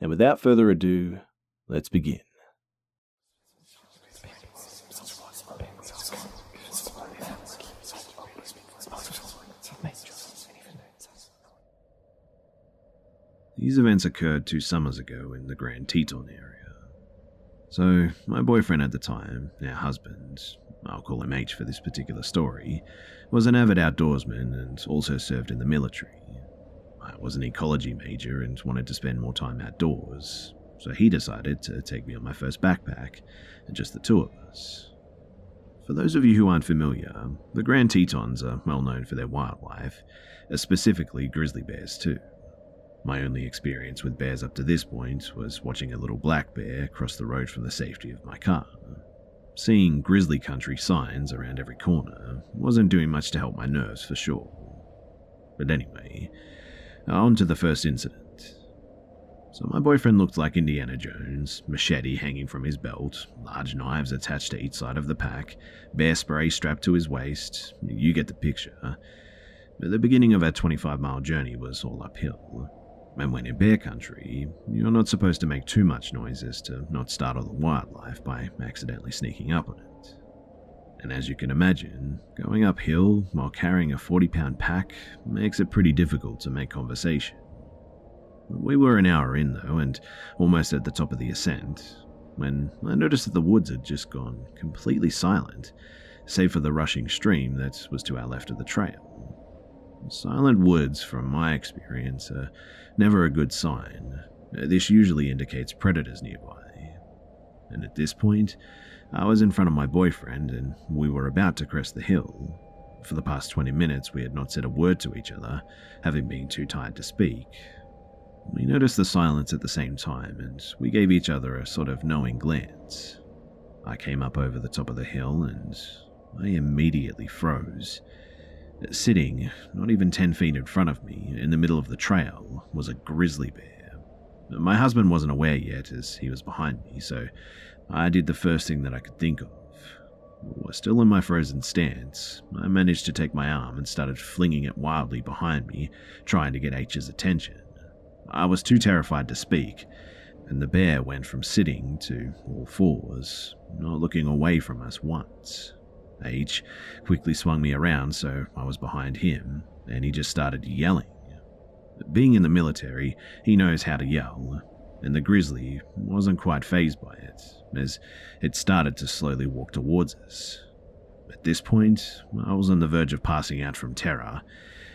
and without further ado, let's begin. These events occurred two summers ago in the Grand Teton area. So, my boyfriend at the time, now husband, I'll call him H for this particular story, was an avid outdoorsman and also served in the military. I was an ecology major and wanted to spend more time outdoors, so he decided to take me on my first backpack, and just the two of us. For those of you who aren't familiar, the Grand Tetons are well known for their wildlife, uh, specifically grizzly bears too. My only experience with bears up to this point was watching a little black bear cross the road from the safety of my car. Seeing grizzly country signs around every corner wasn't doing much to help my nerves for sure. But anyway, on to the first incident. So, my boyfriend looked like Indiana Jones, machete hanging from his belt, large knives attached to each side of the pack, bear spray strapped to his waist. You get the picture. The beginning of our 25 mile journey was all uphill. And when in bear country, you're not supposed to make too much noise as to not startle the wildlife by accidentally sneaking up on it. And as you can imagine, going uphill while carrying a 40 pound pack makes it pretty difficult to make conversation. We were an hour in though, and almost at the top of the ascent, when I noticed that the woods had just gone completely silent, save for the rushing stream that was to our left of the trail. Silent woods, from my experience, are never a good sign. This usually indicates predators nearby. And at this point, I was in front of my boyfriend and we were about to crest the hill. For the past 20 minutes, we had not said a word to each other, having been too tired to speak. We noticed the silence at the same time, and we gave each other a sort of knowing glance. I came up over the top of the hill and I immediately froze. Sitting, not even 10 feet in front of me, in the middle of the trail, was a grizzly bear. My husband wasn't aware yet, as he was behind me, so I did the first thing that I could think of. Still in my frozen stance, I managed to take my arm and started flinging it wildly behind me, trying to get H's attention. I was too terrified to speak, and the bear went from sitting to all fours, not looking away from us once. H quickly swung me around so I was behind him, and he just started yelling. Being in the military, he knows how to yell, and the grizzly wasn't quite fazed by it, as it started to slowly walk towards us. At this point, I was on the verge of passing out from terror.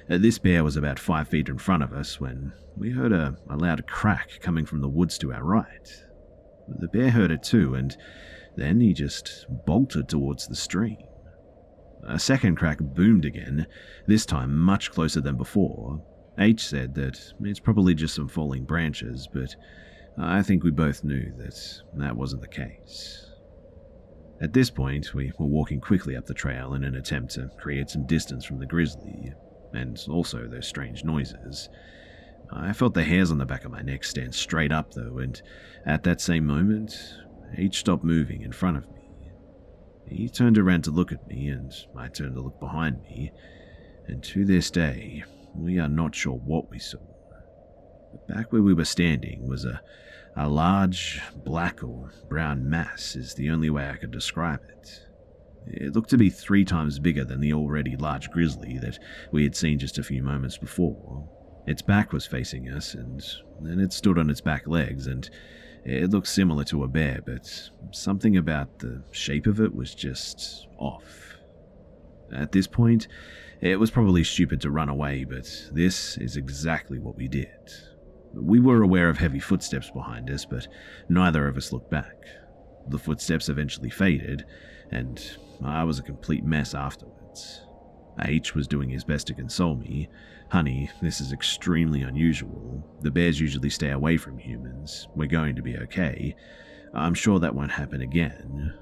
Uh, this bear was about five feet in front of us when we heard a, a loud crack coming from the woods to our right. The bear heard it too, and then he just bolted towards the stream. A second crack boomed again, this time much closer than before. H said that it's probably just some falling branches, but I think we both knew that that wasn't the case. At this point, we were walking quickly up the trail in an attempt to create some distance from the grizzly, and also those strange noises. I felt the hairs on the back of my neck stand straight up, though, and at that same moment, H stopped moving in front of me. He turned around to look at me, and I turned to look behind me, and to this day, we are not sure what we saw. Back where we were standing was a, a large black or brown mass, is the only way I could describe it. It looked to be three times bigger than the already large grizzly that we had seen just a few moments before. Its back was facing us, and then it stood on its back legs, and it looked similar to a bear, but something about the shape of it was just off. At this point, it was probably stupid to run away, but this is exactly what we did. We were aware of heavy footsteps behind us, but neither of us looked back. The footsteps eventually faded, and I was a complete mess afterwards. H was doing his best to console me. Honey, this is extremely unusual. The bears usually stay away from humans. We're going to be okay. I'm sure that won't happen again.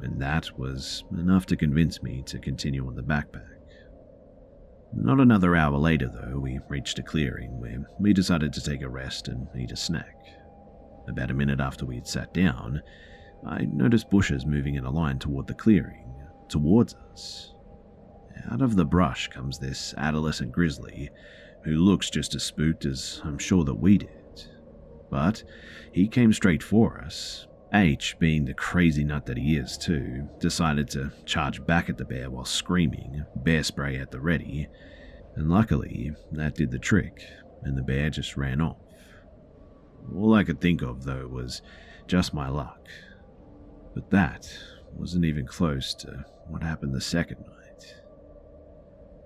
And that was enough to convince me to continue on the backpack. Not another hour later, though, we reached a clearing where we decided to take a rest and eat a snack. About a minute after we had sat down, I noticed bushes moving in a line toward the clearing, towards us. Out of the brush comes this adolescent grizzly, who looks just as spooked as I'm sure that we did. But he came straight for us. H, being the crazy nut that he is too, decided to charge back at the bear while screaming, bear spray at the ready, and luckily that did the trick, and the bear just ran off. All I could think of, though, was just my luck. But that wasn't even close to what happened the second night.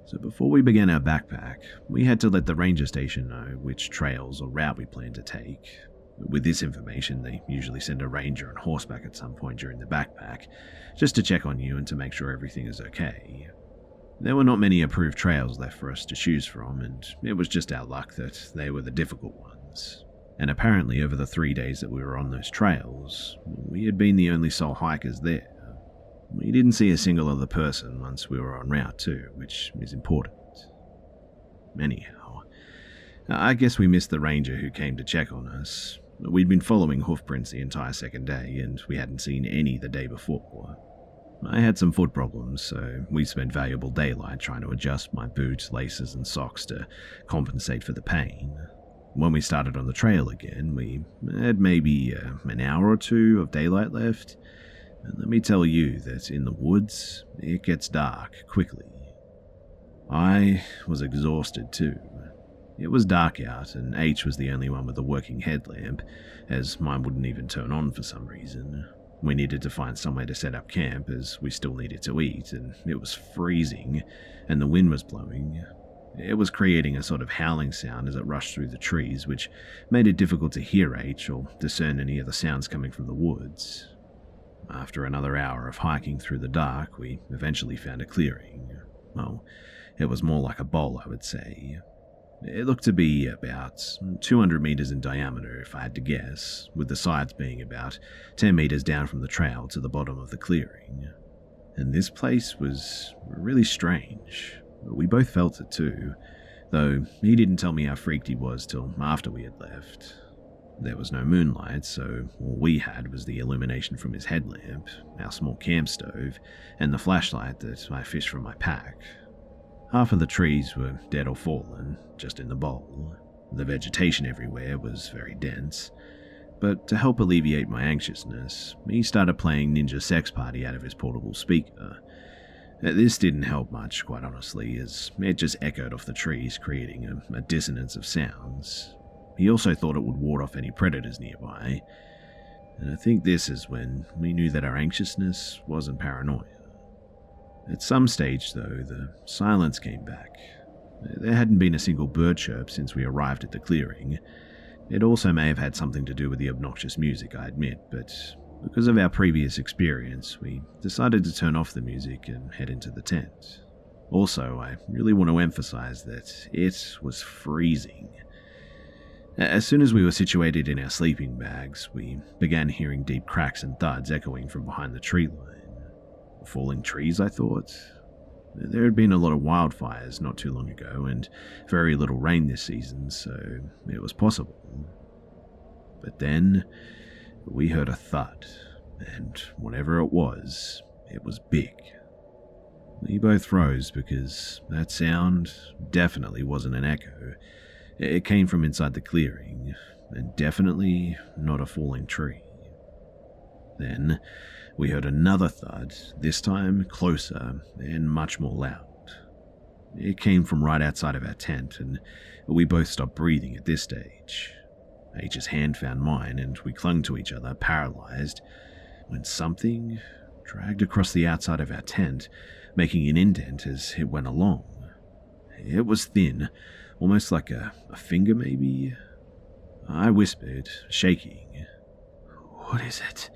So before we began our backpack, we had to let the ranger station know which trails or route we planned to take. With this information, they usually send a ranger on horseback at some point during the backpack, just to check on you and to make sure everything is okay. There were not many approved trails left for us to choose from, and it was just our luck that they were the difficult ones. And apparently, over the three days that we were on those trails, we had been the only sole hikers there. We didn't see a single other person once we were on Route 2, which is important. Anyhow, I guess we missed the ranger who came to check on us. We'd been following hoofprints the entire second day, and we hadn't seen any the day before. I had some foot problems, so we spent valuable daylight trying to adjust my boots, laces, and socks to compensate for the pain. When we started on the trail again, we had maybe uh, an hour or two of daylight left, and let me tell you that in the woods, it gets dark quickly. I was exhausted too. It was dark out, and H was the only one with a working headlamp, as mine wouldn't even turn on for some reason. We needed to find somewhere to set up camp, as we still needed to eat, and it was freezing, and the wind was blowing. It was creating a sort of howling sound as it rushed through the trees, which made it difficult to hear H or discern any of the sounds coming from the woods. After another hour of hiking through the dark, we eventually found a clearing. Well, it was more like a bowl, I would say. It looked to be about 200 meters in diameter, if I had to guess, with the sides being about 10 meters down from the trail to the bottom of the clearing. And this place was really strange. We both felt it too, though he didn't tell me how freaked he was till after we had left. There was no moonlight, so all we had was the illumination from his headlamp, our small camp stove, and the flashlight that I fished from my pack. Half of the trees were dead or fallen, just in the bowl. The vegetation everywhere was very dense. But to help alleviate my anxiousness, he started playing Ninja Sex Party out of his portable speaker. Uh, this didn't help much, quite honestly, as it just echoed off the trees, creating a, a dissonance of sounds. He also thought it would ward off any predators nearby, and I think this is when we knew that our anxiousness wasn't paranoia. At some stage, though, the silence came back. There hadn't been a single bird chirp since we arrived at the clearing. It also may have had something to do with the obnoxious music, I admit, but Because of our previous experience, we decided to turn off the music and head into the tent. Also, I really want to emphasize that it was freezing. As soon as we were situated in our sleeping bags, we began hearing deep cracks and thuds echoing from behind the tree line. Falling trees, I thought. There had been a lot of wildfires not too long ago, and very little rain this season, so it was possible. But then we heard a thud, and whatever it was, it was big. We both froze because that sound definitely wasn't an echo. It came from inside the clearing, and definitely not a falling tree. Then we heard another thud, this time closer and much more loud. It came from right outside of our tent, and we both stopped breathing at this stage. H's hand found mine, and we clung to each other, paralyzed, when something dragged across the outside of our tent, making an indent as it went along. It was thin, almost like a, a finger, maybe. I whispered, shaking. What is it?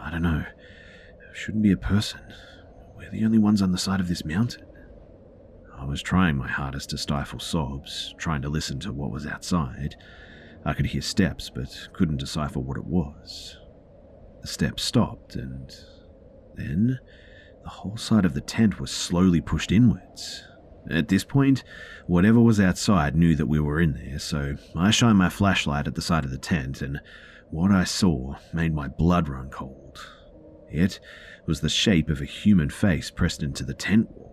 I don't know. There shouldn't be a person. We're the only ones on the side of this mountain. I was trying my hardest to stifle sobs, trying to listen to what was outside. I could hear steps, but couldn't decipher what it was. The steps stopped, and then the whole side of the tent was slowly pushed inwards. At this point, whatever was outside knew that we were in there, so I shined my flashlight at the side of the tent, and what I saw made my blood run cold. It was the shape of a human face pressed into the tent wall.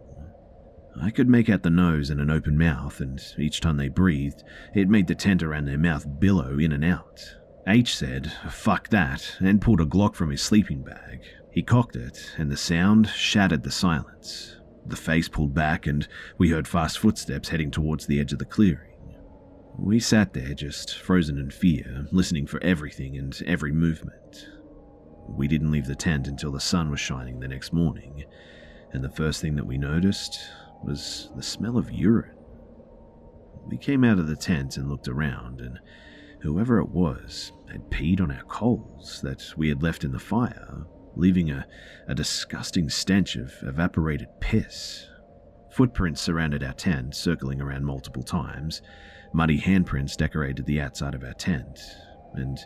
I could make out the nose and an open mouth, and each time they breathed, it made the tent around their mouth billow in and out. H said, fuck that, and pulled a Glock from his sleeping bag. He cocked it, and the sound shattered the silence. The face pulled back, and we heard fast footsteps heading towards the edge of the clearing. We sat there, just frozen in fear, listening for everything and every movement. We didn't leave the tent until the sun was shining the next morning, and the first thing that we noticed was the smell of urine. We came out of the tent and looked around, and whoever it was had peed on our coals that we had left in the fire leaving a, a disgusting stench of evaporated piss. Footprints surrounded our tent, circling around multiple times. Muddy handprints decorated the outside of our tent, and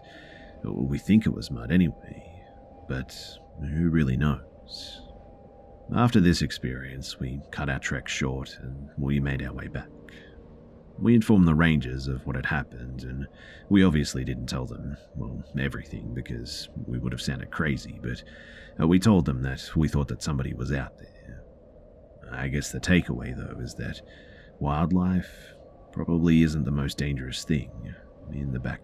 we think it was mud anyway, but who really knows? After this experience, we cut our trek short and we made our way back. We informed the rangers of what had happened, and we obviously didn't tell them, well, everything, because we would have sounded crazy, but uh, we told them that we thought that somebody was out there. I guess the takeaway, though, is that wildlife probably isn't the most dangerous thing in the back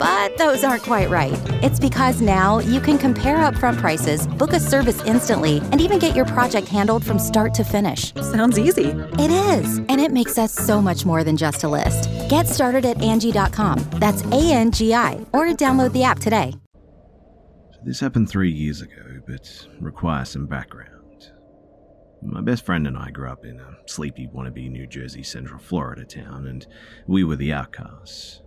But those aren't quite right. It's because now you can compare upfront prices, book a service instantly, and even get your project handled from start to finish. Sounds easy. It is, and it makes us so much more than just a list. Get started at Angie.com. That's A N G I, or download the app today. This happened three years ago, but requires some background. My best friend and I grew up in a sleepy wannabe New Jersey Central Florida town, and we were the outcasts.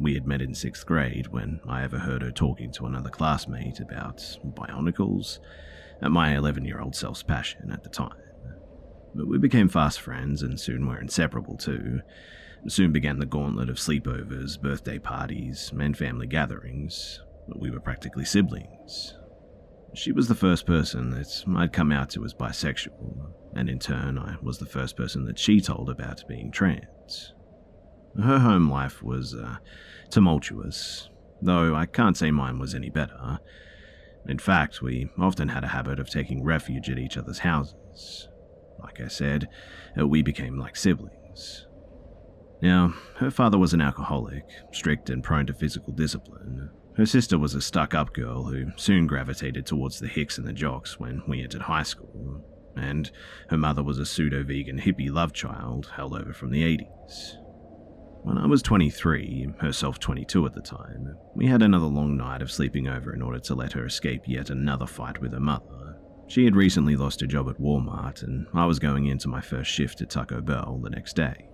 We had met in sixth grade when I overheard her talking to another classmate about bionicles, and my 11 year old self's passion at the time. But we became fast friends and soon were inseparable too. Soon began the gauntlet of sleepovers, birthday parties, and family gatherings, but we were practically siblings. She was the first person that I'd come out to as bisexual, and in turn, I was the first person that she told about being trans. Her home life was uh, tumultuous, though I can't say mine was any better. In fact, we often had a habit of taking refuge at each other's houses. Like I said, uh, we became like siblings. Now, her father was an alcoholic, strict and prone to physical discipline. Her sister was a stuck up girl who soon gravitated towards the hicks and the jocks when we entered high school, and her mother was a pseudo vegan hippie love child held over from the 80s. When I was 23, herself 22 at the time, we had another long night of sleeping over in order to let her escape yet another fight with her mother. She had recently lost her job at Walmart, and I was going into my first shift at Taco Bell the next day.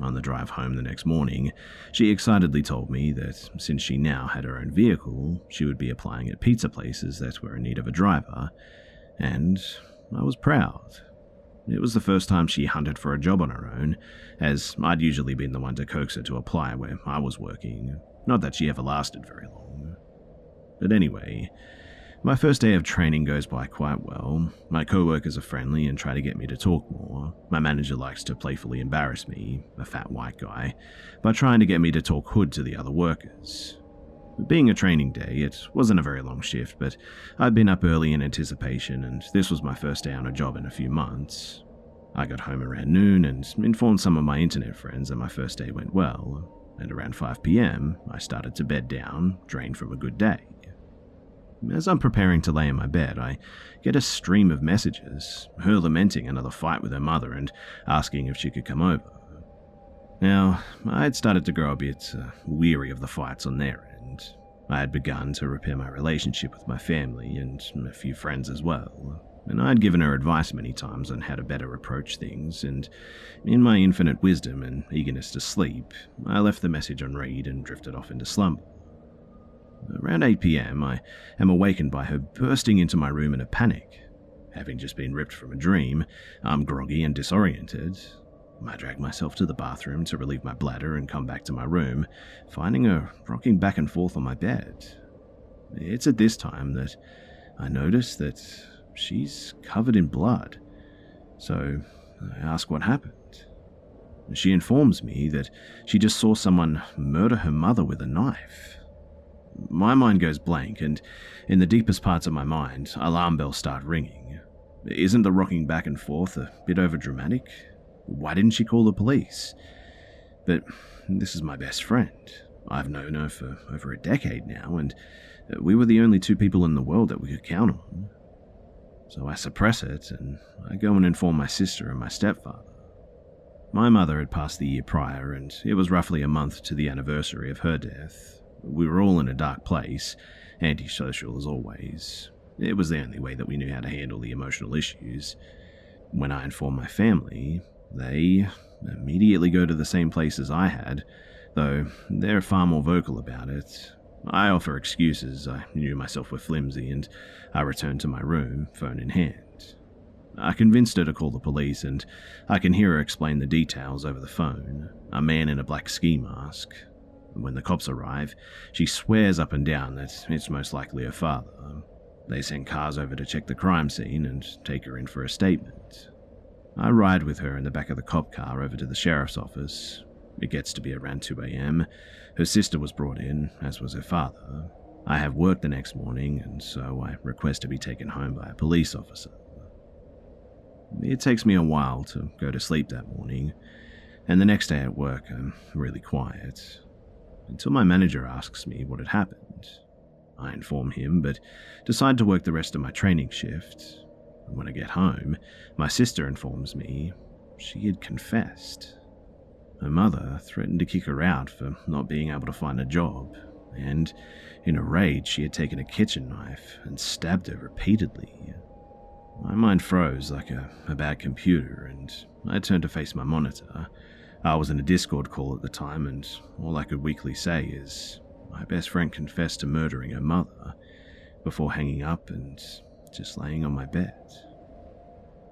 On the drive home the next morning, she excitedly told me that since she now had her own vehicle, she would be applying at pizza places that were in need of a driver, and I was proud. It was the first time she hunted for a job on her own, as I'd usually been the one to coax her to apply where I was working. Not that she ever lasted very long. But anyway, my first day of training goes by quite well. My co-workers are friendly and try to get me to talk more. My manager likes to playfully embarrass me, a fat white guy, by trying to get me to talk hood to the other workers. Being a training day, it wasn't a very long shift, but I'd been up early in anticipation, and this was my first day on a job in a few months. I got home around noon and informed some of my internet friends that my first day went well, and around 5 pm, I started to bed down, drained from a good day. As I'm preparing to lay in my bed, I get a stream of messages, her lamenting another fight with her mother and asking if she could come over. Now, I had started to grow a bit uh, weary of the fights on their end. I had begun to repair my relationship with my family and a few friends as well and I'd given her advice many times on how to better approach things, and in my infinite wisdom and eagerness to sleep, I left the message on read and drifted off into slumber. Around 8 pm, I am awakened by her bursting into my room in a panic. Having just been ripped from a dream, I'm groggy and disoriented. I drag myself to the bathroom to relieve my bladder and come back to my room, finding her rocking back and forth on my bed. It's at this time that I notice that she's covered in blood. So I ask what happened. She informs me that she just saw someone murder her mother with a knife. My mind goes blank, and in the deepest parts of my mind, alarm bells start ringing. Isn't the rocking back and forth a bit overdramatic? Why didn't she call the police? But this is my best friend. I've known her for over a decade now, and we were the only two people in the world that we could count on. So I suppress it and I go and inform my sister and my stepfather. My mother had passed the year prior, and it was roughly a month to the anniversary of her death. We were all in a dark place, antisocial as always. It was the only way that we knew how to handle the emotional issues. When I inform my family, they immediately go to the same place as I had, though they're far more vocal about it, I offer excuses. I knew myself were flimsy, and I return to my room, phone in hand. I convinced her to call the police, and I can hear her explain the details over the phone. A man in a black ski mask. When the cops arrive, she swears up and down that it's most likely her father. They send cars over to check the crime scene and take her in for a statement. I ride with her in the back of the cop car over to the sheriff's office. It gets to be around 2 a.m. Her sister was brought in, as was her father. I have work the next morning, and so I request to be taken home by a police officer. It takes me a while to go to sleep that morning, and the next day at work I'm really quiet. Until my manager asks me what had happened. I inform him, but decide to work the rest of my training shift. When I get home, my sister informs me she had confessed. Her mother threatened to kick her out for not being able to find a job, and in a rage, she had taken a kitchen knife and stabbed her repeatedly. My mind froze like a, a bad computer, and I turned to face my monitor. I was in a Discord call at the time, and all I could weakly say is my best friend confessed to murdering her mother before hanging up and just laying on my bed.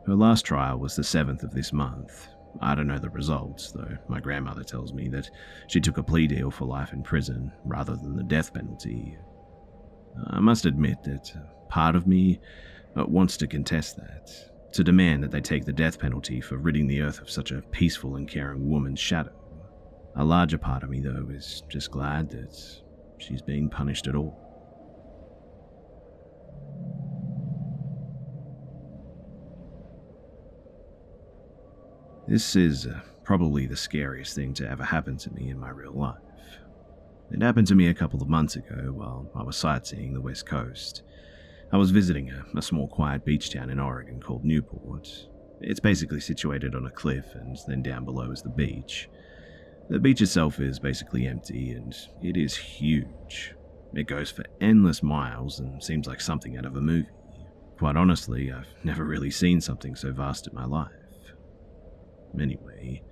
Her last trial was the 7th of this month, I don't know the results, though my grandmother tells me that she took a plea deal for life in prison rather than the death penalty. I must admit that part of me uh, wants to contest that, to demand that they take the death penalty for ridding the earth of such a peaceful and caring woman's shadow. A larger part of me, though, is just glad that she's being punished at all. This is uh, probably the scariest thing to ever happen to me in my real life. It happened to me a couple of months ago while I was sightseeing the West Coast. I was visiting a, a small quiet beach town in Oregon called Newport. It's basically situated on a cliff, and then down below is the beach. The beach itself is basically empty, and it is huge. It goes for endless miles and seems like something out of a movie. Quite honestly, I've never really seen something so vast in my life. Anyway,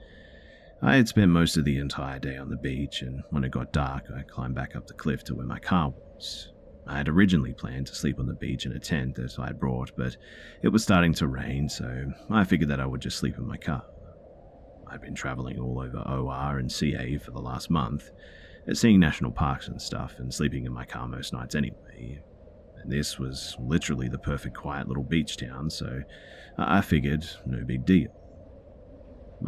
I had spent most of the entire day on the beach, and when it got dark, I climbed back up the cliff to where my car was. I had originally planned to sleep on the beach in a tent that I had brought, but it was starting to rain, so I figured that I would just sleep in my car. I'd been traveling all over OR and CA for the last month, seeing national parks and stuff, and sleeping in my car most nights anyway. And this was literally the perfect quiet little beach town, so I figured no big deal.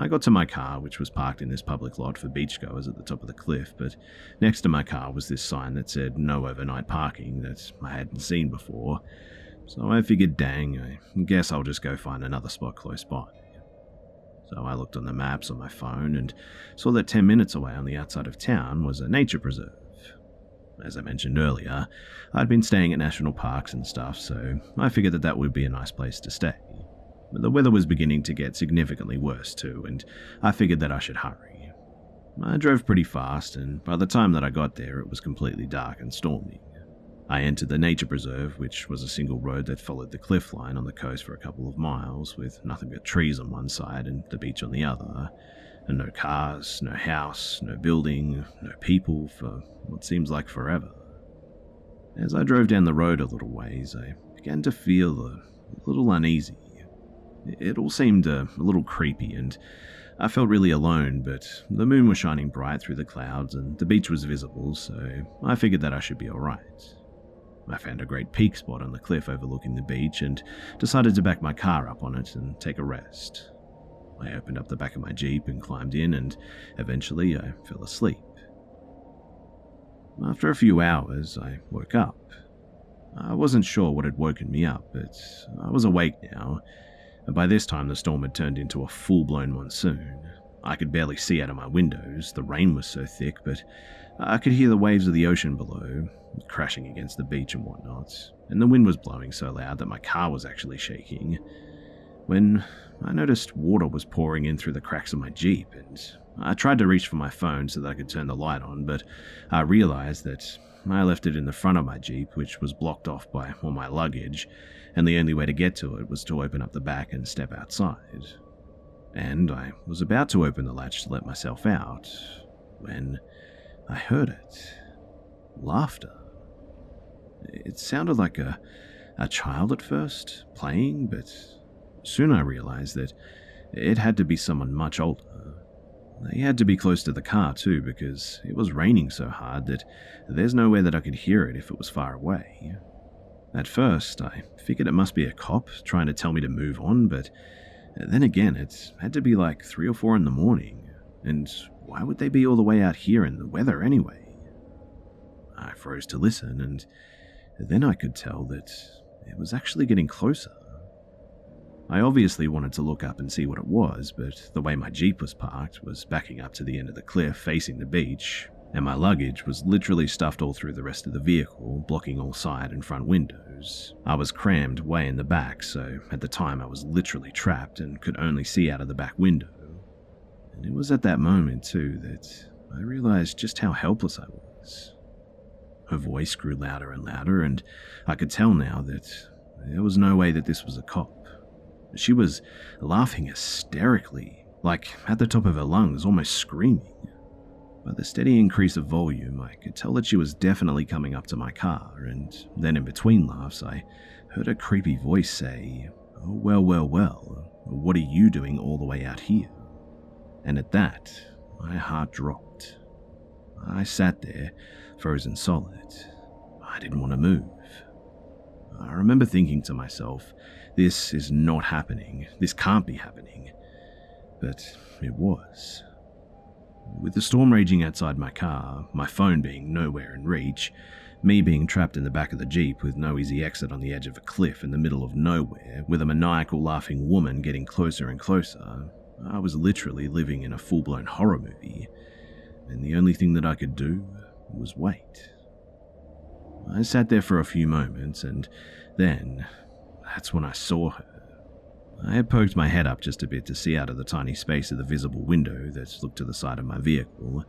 I got to my car, which was parked in this public lot for beachgoers at the top of the cliff, but next to my car was this sign that said no overnight parking that I hadn't seen before. So I figured, dang, I guess I'll just go find another spot close by. So I looked on the maps on my phone and saw that 10 minutes away on the outside of town was a nature preserve. As I mentioned earlier, I'd been staying at national parks and stuff, so I figured that that would be a nice place to stay. But the weather was beginning to get significantly worse too, and I figured that I should hurry. I drove pretty fast, and by the time that I got there, it was completely dark and stormy. I entered the nature preserve, which was a single road that followed the cliff line on the coast for a couple of miles, with nothing but trees on one side and the beach on the other. And no cars, no house, no building, no people for what seems like forever. As I drove down the road a little ways, I began to feel a little uneasy. It all seemed a, a little creepy, and I felt really alone, but the moon was shining bright through the clouds and the beach was visible, so I figured that I should be alright. I found a great peak spot on the cliff overlooking the beach and decided to back my car up on it and take a rest. I opened up the back of my Jeep and climbed in, and eventually I fell asleep. After a few hours, I woke up. I wasn't sure what had woken me up, but I was awake now by this time, the storm had turned into a full blown monsoon. I could barely see out of my windows, the rain was so thick, but I could hear the waves of the ocean below, crashing against the beach and whatnot, and the wind was blowing so loud that my car was actually shaking. When I noticed water was pouring in through the cracks of my Jeep, and I tried to reach for my phone so that I could turn the light on, but I realized that I left it in the front of my Jeep, which was blocked off by all my luggage, and the only way to get to it was to open up the back and step outside. And I was about to open the latch to let myself out when I heard it laughter. It sounded like a, a child at first, playing, but soon I realized that it had to be someone much older. They had to be close to the car too, because it was raining so hard that there's no way that I could hear it if it was far away. At first, I figured it must be a cop trying to tell me to move on, but then again, it had to be like 3 or 4 in the morning, and why would they be all the way out here in the weather anyway? I froze to listen, and then I could tell that it was actually getting closer. I obviously wanted to look up and see what it was, but the way my Jeep was parked was backing up to the end of the cliff facing the beach, and my luggage was literally stuffed all through the rest of the vehicle, blocking all side and front windows. I was crammed way in the back, so at the time I was literally trapped and could only see out of the back window. And it was at that moment, too, that I realized just how helpless I was. Her voice grew louder and louder, and I could tell now that there was no way that this was a cop. She was laughing hysterically, like at the top of her lungs, almost screaming. By the steady increase of volume, I could tell that she was definitely coming up to my car, and then in between laughs, I heard a creepy voice say, Oh, well, well, well, what are you doing all the way out here? And at that, my heart dropped. I sat there, frozen solid. I didn't want to move. I remember thinking to myself, this is not happening. This can't be happening. But it was. With the storm raging outside my car, my phone being nowhere in reach, me being trapped in the back of the Jeep with no easy exit on the edge of a cliff in the middle of nowhere, with a maniacal laughing woman getting closer and closer, I was literally living in a full blown horror movie, and the only thing that I could do was wait. I sat there for a few moments, and then that's when I saw her. I had poked my head up just a bit to see out of the tiny space of the visible window that looked to the side of my vehicle,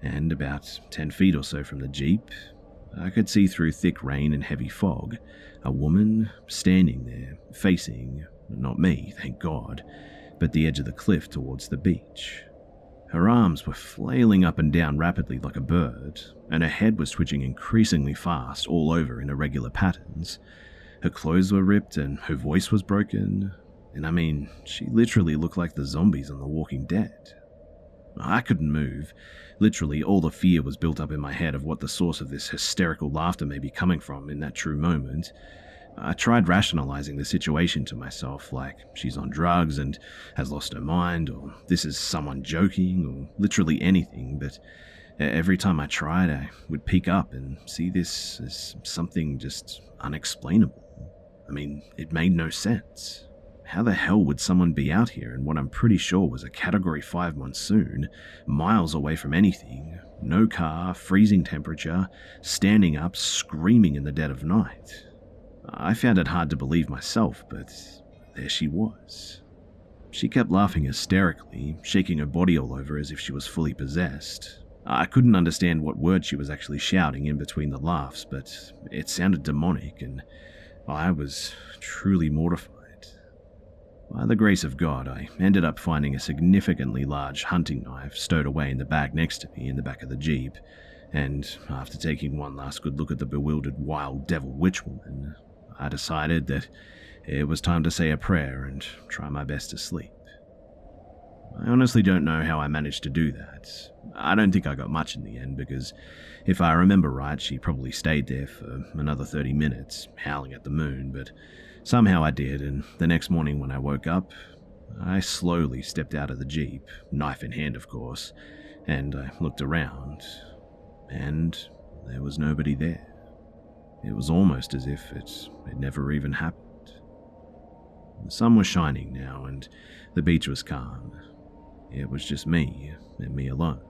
and about 10 feet or so from the Jeep, I could see through thick rain and heavy fog a woman standing there, facing, not me, thank God, but the edge of the cliff towards the beach. Her arms were flailing up and down rapidly like a bird, and her head was twitching increasingly fast all over in irregular patterns. Her clothes were ripped and her voice was broken, and I mean, she literally looked like the zombies on The Walking Dead. I couldn't move. Literally, all the fear was built up in my head of what the source of this hysterical laughter may be coming from in that true moment. I tried rationalizing the situation to myself, like she's on drugs and has lost her mind, or this is someone joking, or literally anything, but every time I tried, I would peek up and see this as something just unexplainable. I mean, it made no sense. How the hell would someone be out here in what I'm pretty sure was a Category 5 monsoon, miles away from anything, no car, freezing temperature, standing up, screaming in the dead of night? I found it hard to believe myself, but there she was. She kept laughing hysterically, shaking her body all over as if she was fully possessed. I couldn't understand what words she was actually shouting in between the laughs, but it sounded demonic, and I was truly mortified. By the grace of God, I ended up finding a significantly large hunting knife stowed away in the bag next to me in the back of the Jeep, and after taking one last good look at the bewildered wild devil witch woman, I decided that it was time to say a prayer and try my best to sleep. I honestly don't know how I managed to do that. I don't think I got much in the end because, if I remember right, she probably stayed there for another 30 minutes, howling at the moon, but Somehow I did, and the next morning when I woke up, I slowly stepped out of the Jeep, knife in hand, of course, and I looked around, and there was nobody there. It was almost as if it had never even happened. The sun was shining now, and the beach was calm. It was just me, and me alone.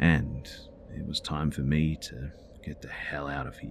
And it was time for me to get the hell out of here.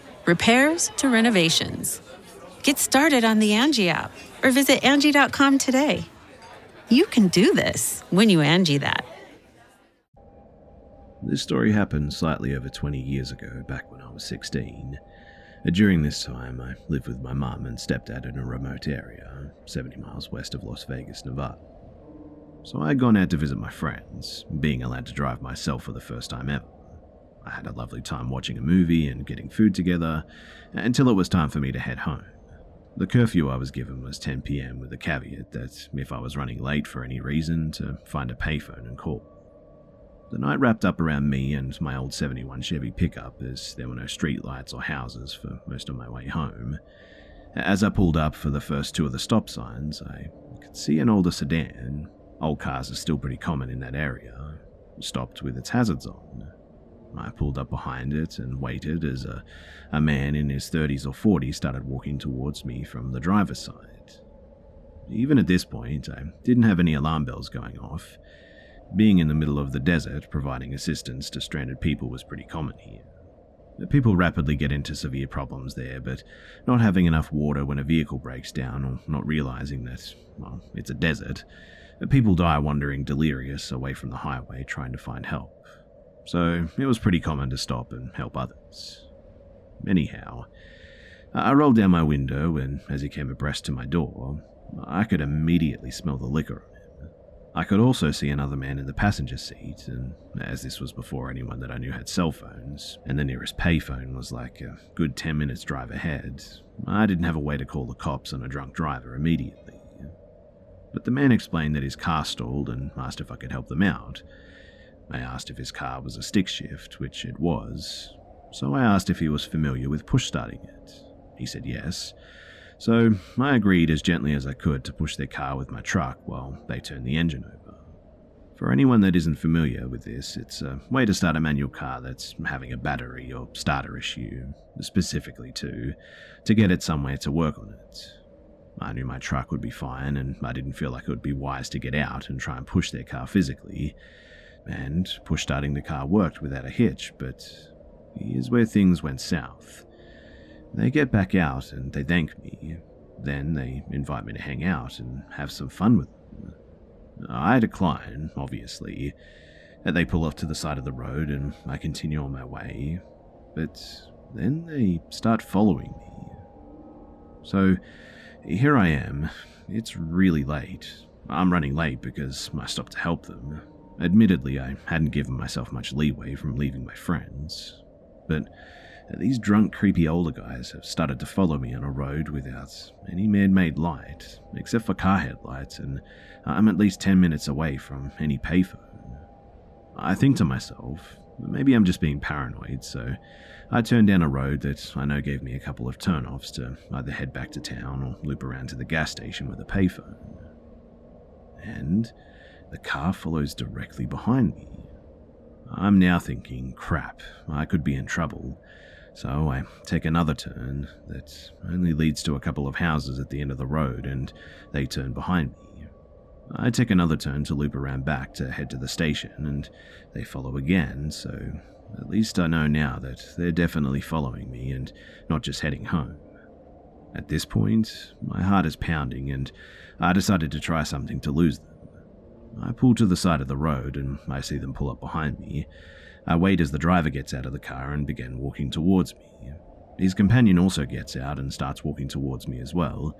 repairs to renovations. Get started on the Angie app or visit Angie.com today. You can do this when you Angie that. This story happened slightly over 20 years ago, back when I was 16. Uh, during this time, I lived with my mum and stepdad in a remote area, 70 miles west of Las Vegas, Nevada. So I had gone out to visit my friends, being allowed to drive myself for the first time ever. I had a lovely time watching a movie and getting food together until it was time for me to head home. The curfew I was given was 10 pm with the caveat that if I was running late for any reason, to find a payphone and call. The night wrapped up around me and my old 71 Chevy pickup as there were no streetlights or houses for most of my way home. As I pulled up for the first two of the stop signs, I could see an older sedan. Old cars are still pretty common in that area. Stopped with its hazards on. I pulled up behind it and waited as a, a man in his 30s or 40s started walking towards me from the driver's side. Even at this point, I didn't have any alarm bells going off. Being in the middle of the desert, providing assistance to stranded people was pretty common here. People rapidly get into severe problems there, but not having enough water when a vehicle breaks down or not realizing that, well, it's a desert, people die wandering delirious away from the highway trying to find help. So it was pretty common to stop and help others. Anyhow, I rolled down my window, and as he came abreast to my door, I could immediately smell the liquor on him. I could also see another man in the passenger seat, and as this was before anyone that I knew had cell phones, and the nearest payphone was like a good 10 minutes drive ahead, I didn't have a way to call the cops on a drunk driver immediately. But the man explained that his car stalled and asked if I could help them out. I asked if his car was a stick shift, which it was, so I asked if he was familiar with push starting it. He said yes, so I agreed as gently as I could to push their car with my truck while they turned the engine over. For anyone that isn't familiar with this, it's a way to start a manual car that's having a battery or starter issue, specifically to, to get it somewhere to work on it. I knew my truck would be fine, and I didn't feel like it would be wise to get out and try and push their car physically. And push starting the car worked without a hitch, but here's where things went south. They get back out and they thank me. Then they invite me to hang out and have some fun with them. I decline, obviously. They pull off to the side of the road and I continue on my way. But then they start following me. So here I am. It's really late. I'm running late because I stopped to help them. Admittedly, I hadn't given myself much leeway from leaving my friends. But these drunk, creepy older guys have started to follow me on a road without any man made light, except for car headlights, and I'm at least 10 minutes away from any payphone. I think to myself, maybe I'm just being paranoid, so I turn down a road that I know gave me a couple of turnoffs to either head back to town or loop around to the gas station with a payphone. And the car follows directly behind me. I'm now thinking, crap, I could be in trouble, so I take another turn that only leads to a couple of houses at the end of the road, and they turn behind me. I take another turn to loop around back to head to the station, and they follow again, so at least I know now that they're definitely following me and not just heading home. At this point, my heart is pounding, and I decided to try something to lose them. I pull to the side of the road, and I see them pull up behind me, I wait as the driver gets out of the car and begin walking towards me. His companion also gets out and starts walking towards me as well.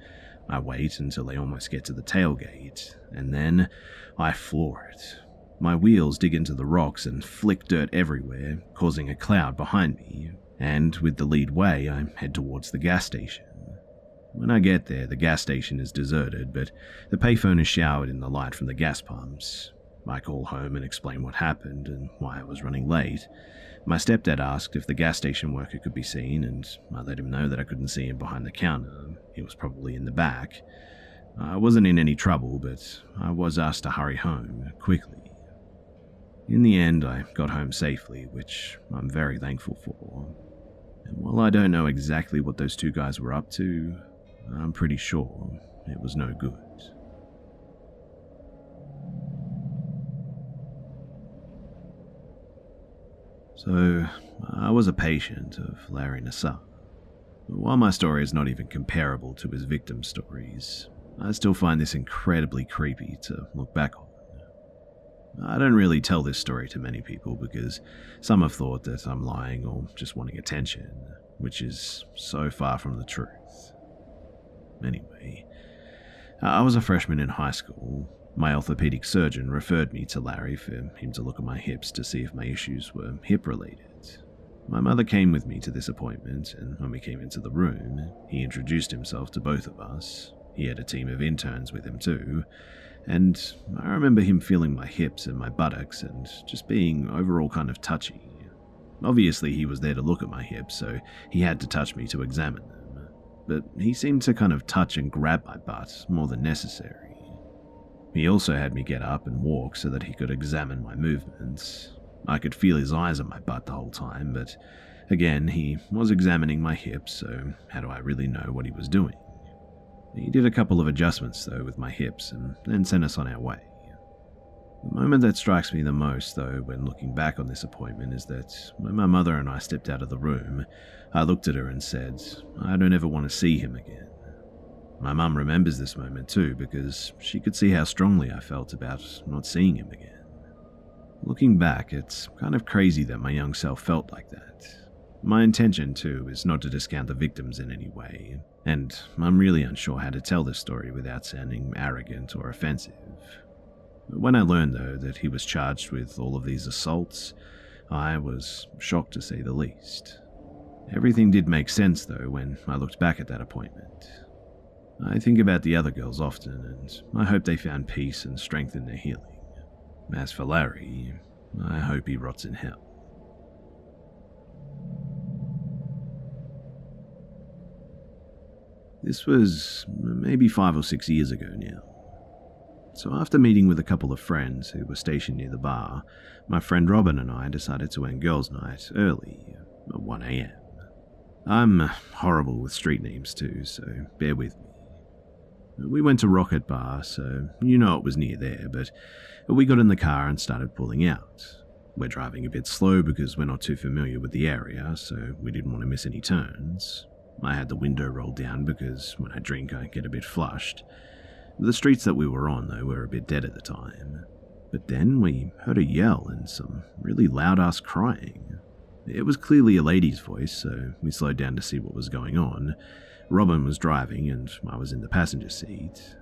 I wait until they almost get to the tailgate, and then I floor it. My wheels dig into the rocks and flick dirt everywhere, causing a cloud behind me, and with the lead way, I head towards the gas station. When I get there, the gas station is deserted, but the payphone is showered in the light from the gas pumps. I call home and explain what happened and why I was running late. My stepdad asked if the gas station worker could be seen, and I let him know that I couldn't see him behind the counter. He was probably in the back. I wasn't in any trouble, but I was asked to hurry home quickly. In the end, I got home safely, which I'm very thankful for. And while I don't know exactly what those two guys were up to, I'm pretty sure it was no good. So, I was a patient of Larry Nassar. While my story is not even comparable to his victim's stories, I still find this incredibly creepy to look back on. I don't really tell this story to many people because some have thought that I'm lying or just wanting attention, which is so far from the truth. Anyway, I was a freshman in high school my orthopedic surgeon referred me to Larry for him to look at my hips to see if my issues were hip related. My mother came with me to this appointment, and when we came into the room, he introduced himself to both of us. He had a team of interns with him too, and I remember him feeling my hips and my buttocks and just being overall kind of touchy. Obviously, he was there to look at my hips, so he had to touch me to examine them. But he seemed to kind of touch and grab my butt more than necessary. He also had me get up and walk so that he could examine my movements. I could feel his eyes on my butt the whole time, but again, he was examining my hips, so how do I really know what he was doing? He did a couple of adjustments, though, with my hips and then sent us on our way. The moment that strikes me the most, though, when looking back on this appointment, is that when my mother and I stepped out of the room, I looked at her and said, I don't ever want to see him again. My mum remembers this moment too because she could see how strongly I felt about not seeing him again. Looking back, it's kind of crazy that my young self felt like that. My intention, too, is not to discount the victims in any way, and I'm really unsure how to tell this story without sounding arrogant or offensive. When I learned, though, that he was charged with all of these assaults, I was shocked to say the least. Everything did make sense, though, when I looked back at that appointment. I think about the other girls often, and I hope they found peace and strength in their healing. As for Larry, I hope he rots in hell. This was maybe five or six years ago now. So, after meeting with a couple of friends who were stationed near the bar, my friend Robin and I decided to end girls' night early, uh, at 1am. I'm uh, horrible with street names too, so bear with me. We went to Rocket Bar, so you know it was near there, but we got in the car and started pulling out. We're driving a bit slow because we're not too familiar with the area, so we didn't want to miss any turns. I had the window rolled down because when I drink, I get a bit flushed. The streets that we were on, though, were a bit dead at the time. But then we heard a yell and some really loud ass crying. It was clearly a lady's voice, so we slowed down to see what was going on. Robin was driving and I was in the passenger seat.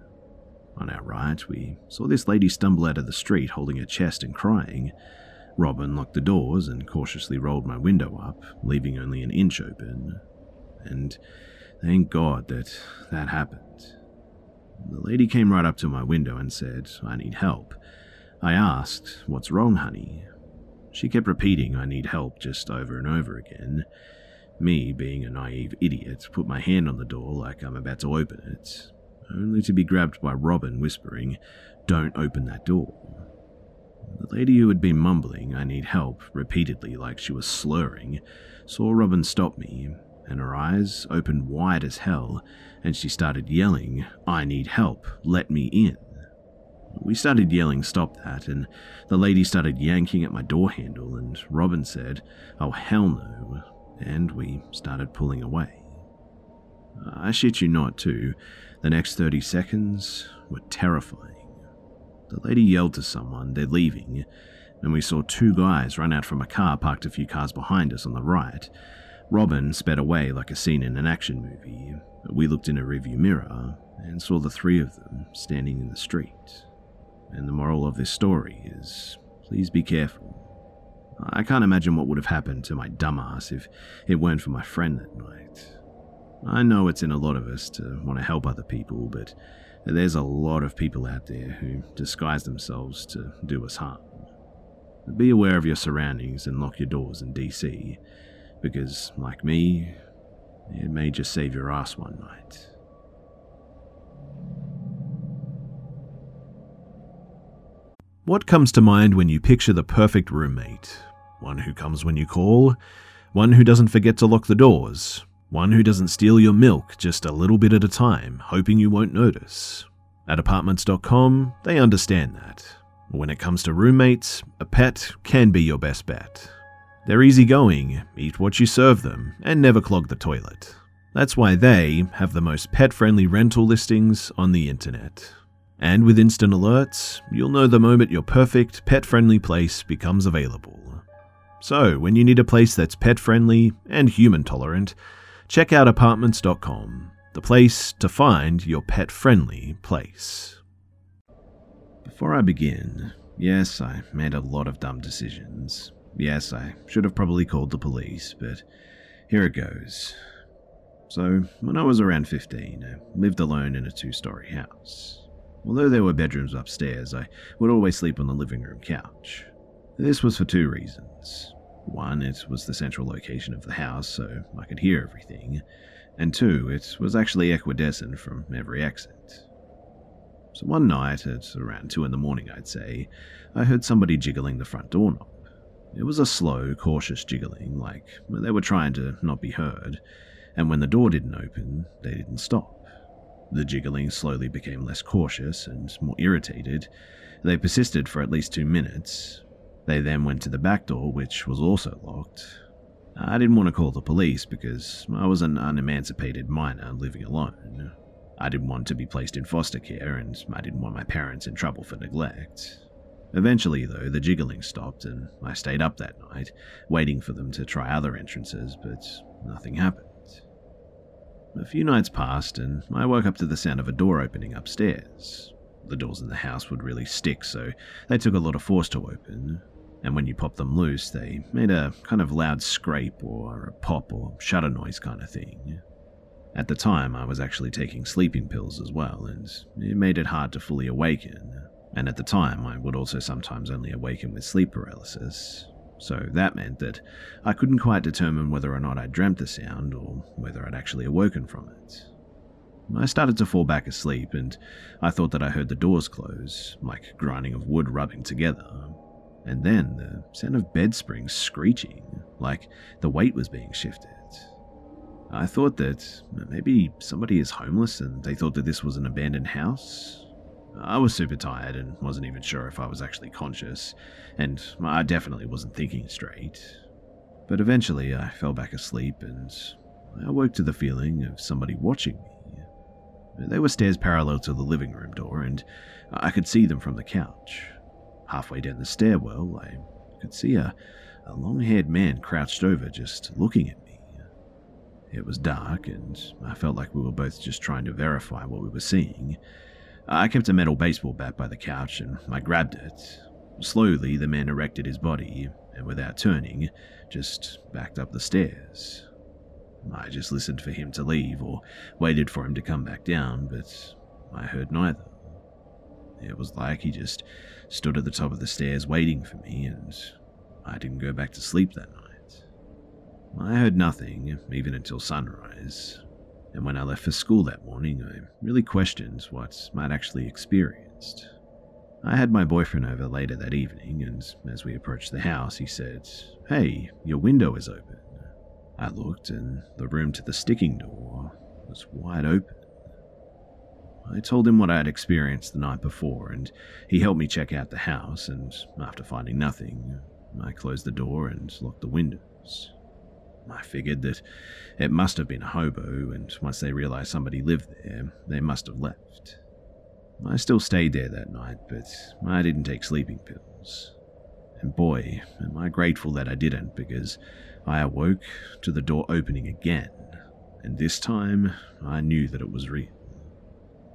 On our right, we saw this lady stumble out of the street holding her chest and crying. Robin locked the doors and cautiously rolled my window up, leaving only an inch open. And thank God that that happened. The lady came right up to my window and said, I need help. I asked, What's wrong, honey? She kept repeating, I need help, just over and over again. Me, being a naive idiot, put my hand on the door like I'm about to open it, only to be grabbed by Robin whispering, Don't open that door. The lady who had been mumbling, I need help, repeatedly like she was slurring, saw Robin stop me, and her eyes opened wide as hell, and she started yelling, I need help, let me in. We started yelling, Stop that, and the lady started yanking at my door handle, and Robin said, Oh, hell no, and we started pulling away. I shit you not, too, the next 30 seconds were terrifying. The lady yelled to someone, they're leaving, and we saw two guys run out from a car parked a few cars behind us on the right. Robin sped away like a scene in an action movie. We looked in a rearview mirror and saw the three of them standing in the street. And the moral of this story is please be careful. I can't imagine what would have happened to my dumbass if it weren't for my friend that night. I know it's in a lot of us to want to help other people, but there's a lot of people out there who disguise themselves to do us harm. Be aware of your surroundings and lock your doors in DC, because, like me, it may just save your ass one night. What comes to mind when you picture the perfect roommate? One who comes when you call, one who doesn't forget to lock the doors, one who doesn't steal your milk just a little bit at a time, hoping you won't notice. At apartments.com, they understand that. When it comes to roommates, a pet can be your best bet. They're easygoing, eat what you serve them, and never clog the toilet. That's why they have the most pet friendly rental listings on the internet. And with instant alerts, you'll know the moment your perfect pet friendly place becomes available. So, when you need a place that's pet friendly and human tolerant, check out apartments.com, the place to find your pet friendly place. Before I begin, yes, I made a lot of dumb decisions. Yes, I should have probably called the police, but here it goes. So, when I was around 15, I lived alone in a two story house. Although there were bedrooms upstairs, I would always sleep on the living room couch. This was for two reasons. One, it was the central location of the house, so I could hear everything, and two, it was actually equidistant from every exit. So one night, at around two in the morning, I'd say, I heard somebody jiggling the front doorknob. It was a slow, cautious jiggling, like they were trying to not be heard, and when the door didn't open, they didn't stop. The jiggling slowly became less cautious and more irritated. They persisted for at least two minutes. They then went to the back door, which was also locked. I didn't want to call the police because I was an unemancipated minor living alone. I didn't want to be placed in foster care, and I didn't want my parents in trouble for neglect. Eventually, though, the jiggling stopped, and I stayed up that night, waiting for them to try other entrances, but nothing happened. A few nights passed, and I woke up to the sound of a door opening upstairs. The doors in the house would really stick, so they took a lot of force to open, and when you popped them loose, they made a kind of loud scrape or a pop or shutter noise kind of thing. At the time, I was actually taking sleeping pills as well, and it made it hard to fully awaken. And at the time, I would also sometimes only awaken with sleep paralysis, so that meant that I couldn't quite determine whether or not I dreamt the sound or whether I'd actually awoken from it. I started to fall back asleep, and I thought that I heard the doors close, like grinding of wood rubbing together. And then the sound of bed springs screeching, like the weight was being shifted. I thought that maybe somebody is homeless and they thought that this was an abandoned house, I was super tired and wasn't even sure if I was actually conscious, and I definitely wasn't thinking straight. But eventually I fell back asleep and I awoke to the feeling of somebody watching me. There were stairs parallel to the living room door, and I could see them from the couch. Halfway down the stairwell, I could see a, a long haired man crouched over, just looking at me. It was dark, and I felt like we were both just trying to verify what we were seeing, I kept a metal baseball bat by the couch and I grabbed it. Slowly, the man erected his body and, without turning, just backed up the stairs. I just listened for him to leave or waited for him to come back down, but I heard neither. It was like he just stood at the top of the stairs waiting for me, and I didn't go back to sleep that night. I heard nothing, even until sunrise, and when I left for school that morning, I really questioned what I'd actually experienced. I had my boyfriend over later that evening, and as we approached the house, he said, Hey, your window is open. I looked, and the room to the sticking door was wide open. I told him what I had experienced the night before, and he helped me check out the house, and after finding nothing, I closed the door and locked the windows. I figured that it must have been a hobo, and once they realized somebody lived there, they must have left. I still stayed there that night, but I didn't take sleeping pills. And boy, am I grateful that I didn't, because I awoke to the door opening again, and this time I knew that it was real.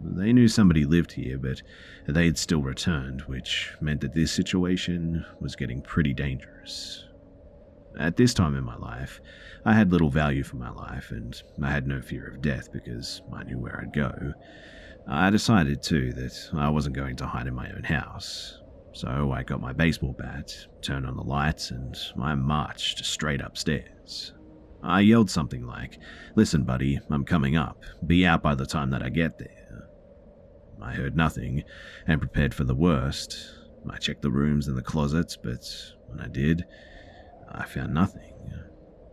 They knew somebody lived here, but they had still returned, which meant that this situation was getting pretty dangerous. At this time in my life, I had little value for my life, and I had no fear of death because I knew where I'd go. I decided, too, that I wasn't going to hide in my own house. So I got my baseball bat, turned on the lights, and I marched straight upstairs. I yelled something like, Listen, buddy, I'm coming up. Be out by the time that I get there. I heard nothing and prepared for the worst. I checked the rooms and the closets, but when I did, I found nothing,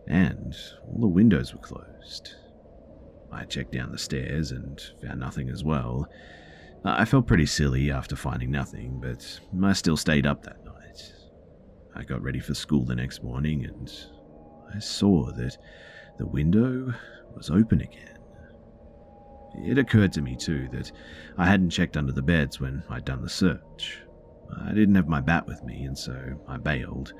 and all the windows were closed. I checked down the stairs and found nothing as well. I felt pretty silly after finding nothing, but I still stayed up that night. I got ready for school the next morning and I saw that the window was open again. It occurred to me, too, that I hadn't checked under the beds when I'd done the search. I didn't have my bat with me, and so I bailed.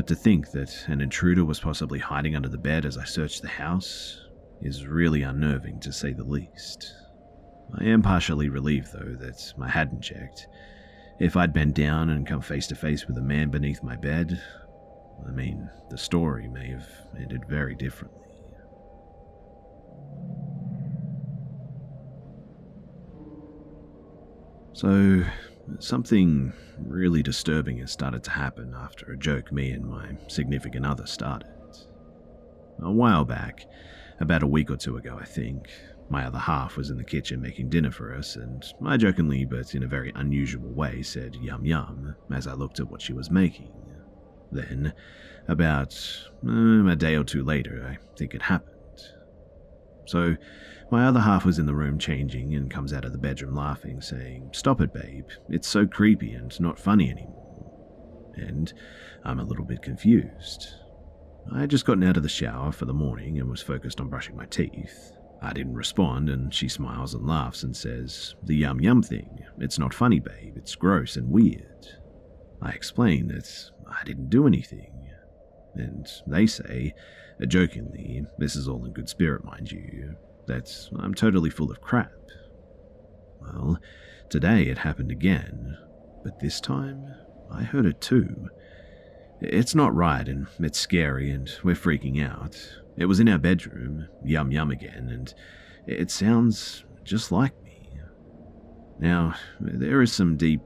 But to think that an intruder was possibly hiding under the bed as I searched the house is really unnerving to say the least. I am partially relieved, though, that I hadn't checked. If I'd bent down and come face to face with a man beneath my bed, I mean, the story may have ended very differently. So, something really disturbing has started to happen after a joke me and my significant other started. A while back, about a week or two ago, I think, my other half was in the kitchen making dinner for us, and I jokingly, but in a very unusual way, said yum yum as I looked at what she was making. Then, about um, a day or two later, I think it happened. So, my other half was in the room changing and comes out of the bedroom laughing, saying, Stop it, babe. It's so creepy and not funny anymore. And I'm a little bit confused. I had just gotten out of the shower for the morning and was focused on brushing my teeth. I didn't respond, and she smiles and laughs and says, The yum yum thing. It's not funny, babe. It's gross and weird. I explain that I didn't do anything. And they say, jokingly, this is all in good spirit, mind you, that I'm totally full of crap. Well, today it happened again, but this time I heard it too. It's not right and it's scary and we're freaking out. It was in our bedroom, yum yum again, and it sounds just like me. Now, there is some deep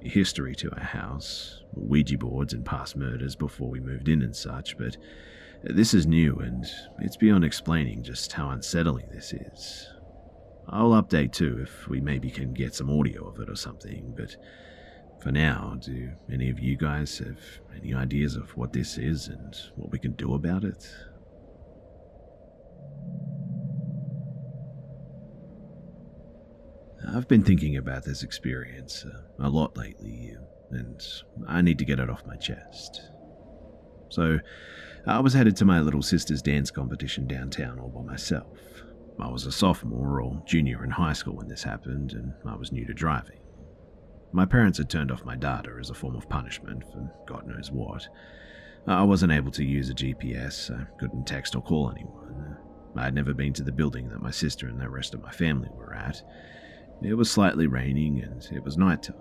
history to our house Ouija boards and past murders before we moved in and such, but this is new and it's beyond explaining just how unsettling this is. I'll update too if we maybe can get some audio of it or something, but for now, do any of you guys have any ideas of what this is and what we can do about it? I've been thinking about this experience uh, a lot lately, and I need to get it off my chest. So, I was headed to my little sister's dance competition downtown all by myself. I was a sophomore or junior in high school when this happened, and I was new to driving. My parents had turned off my data as a form of punishment for God knows what. I wasn't able to use a GPS, I couldn't text or call anyone. I had never been to the building that my sister and the rest of my family were at, it was slightly raining and it was nighttime.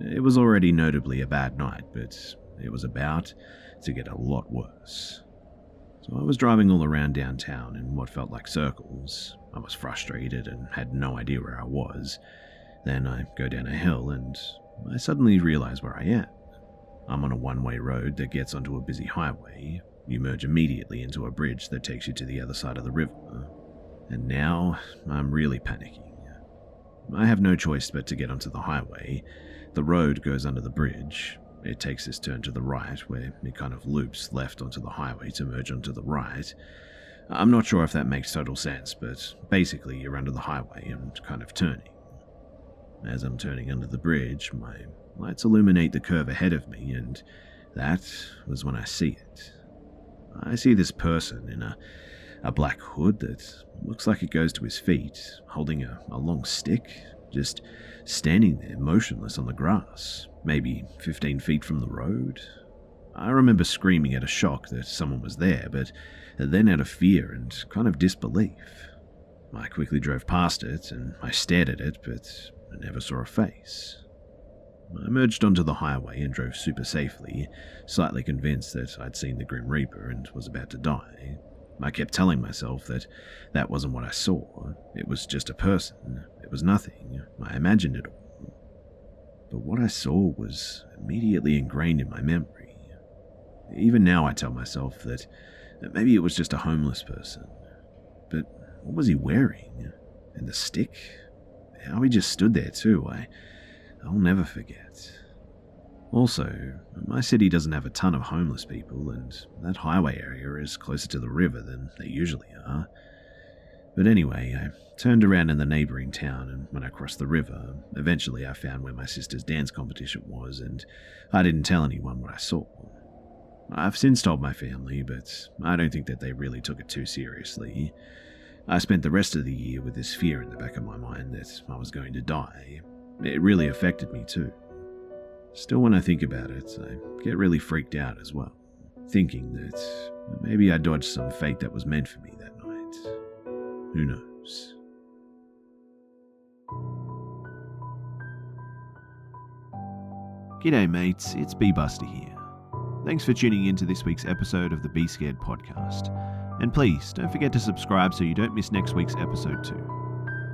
It was already notably a bad night, but it was about to get a lot worse. So I was driving all around downtown in what felt like circles. I was frustrated and had no idea where I was. Then I go down a hill and I suddenly realize where I am. I'm on a one way road that gets onto a busy highway. You merge immediately into a bridge that takes you to the other side of the river. And now I'm really panicking. I have no choice but to get onto the highway. The road goes under the bridge. It takes this turn to the right, where it kind of loops left onto the highway to merge onto the right. I'm not sure if that makes total sense, but basically you're under the highway and kind of turning. As I'm turning under the bridge, my lights illuminate the curve ahead of me, and that was when I see it. I see this person in a, a black hood that Looks like it goes to his feet, holding a, a long stick, just standing there motionless on the grass, maybe 15 feet from the road. I remember screaming out of shock that someone was there, but then out of fear and kind of disbelief. I quickly drove past it and I stared at it, but I never saw a face. I emerged onto the highway and drove super safely, slightly convinced that I'd seen the Grim Reaper and was about to die, I kept telling myself that that wasn't what I saw. It was just a person. It was nothing. I imagined it all. But what I saw was immediately ingrained in my memory. Even now, I tell myself that maybe it was just a homeless person. But what was he wearing? And the stick? How he just stood there, too, I, I'll never forget. Also, my city doesn't have a ton of homeless people, and that highway area is closer to the river than they usually are. But anyway, I turned around in the neighbouring town, and when I crossed the river, eventually I found where my sister's dance competition was, and I didn't tell anyone what I saw. I've since told my family, but I don't think that they really took it too seriously. I spent the rest of the year with this fear in the back of my mind that I was going to die. It really affected me too. Still, when I think about it, I get really freaked out as well, thinking that maybe I dodged some fate that was meant for me that night. Who knows? G'day, mates, it's B Buster here. Thanks for tuning in to this week's episode of the Be Scared podcast. And please don't forget to subscribe so you don't miss next week's episode, too.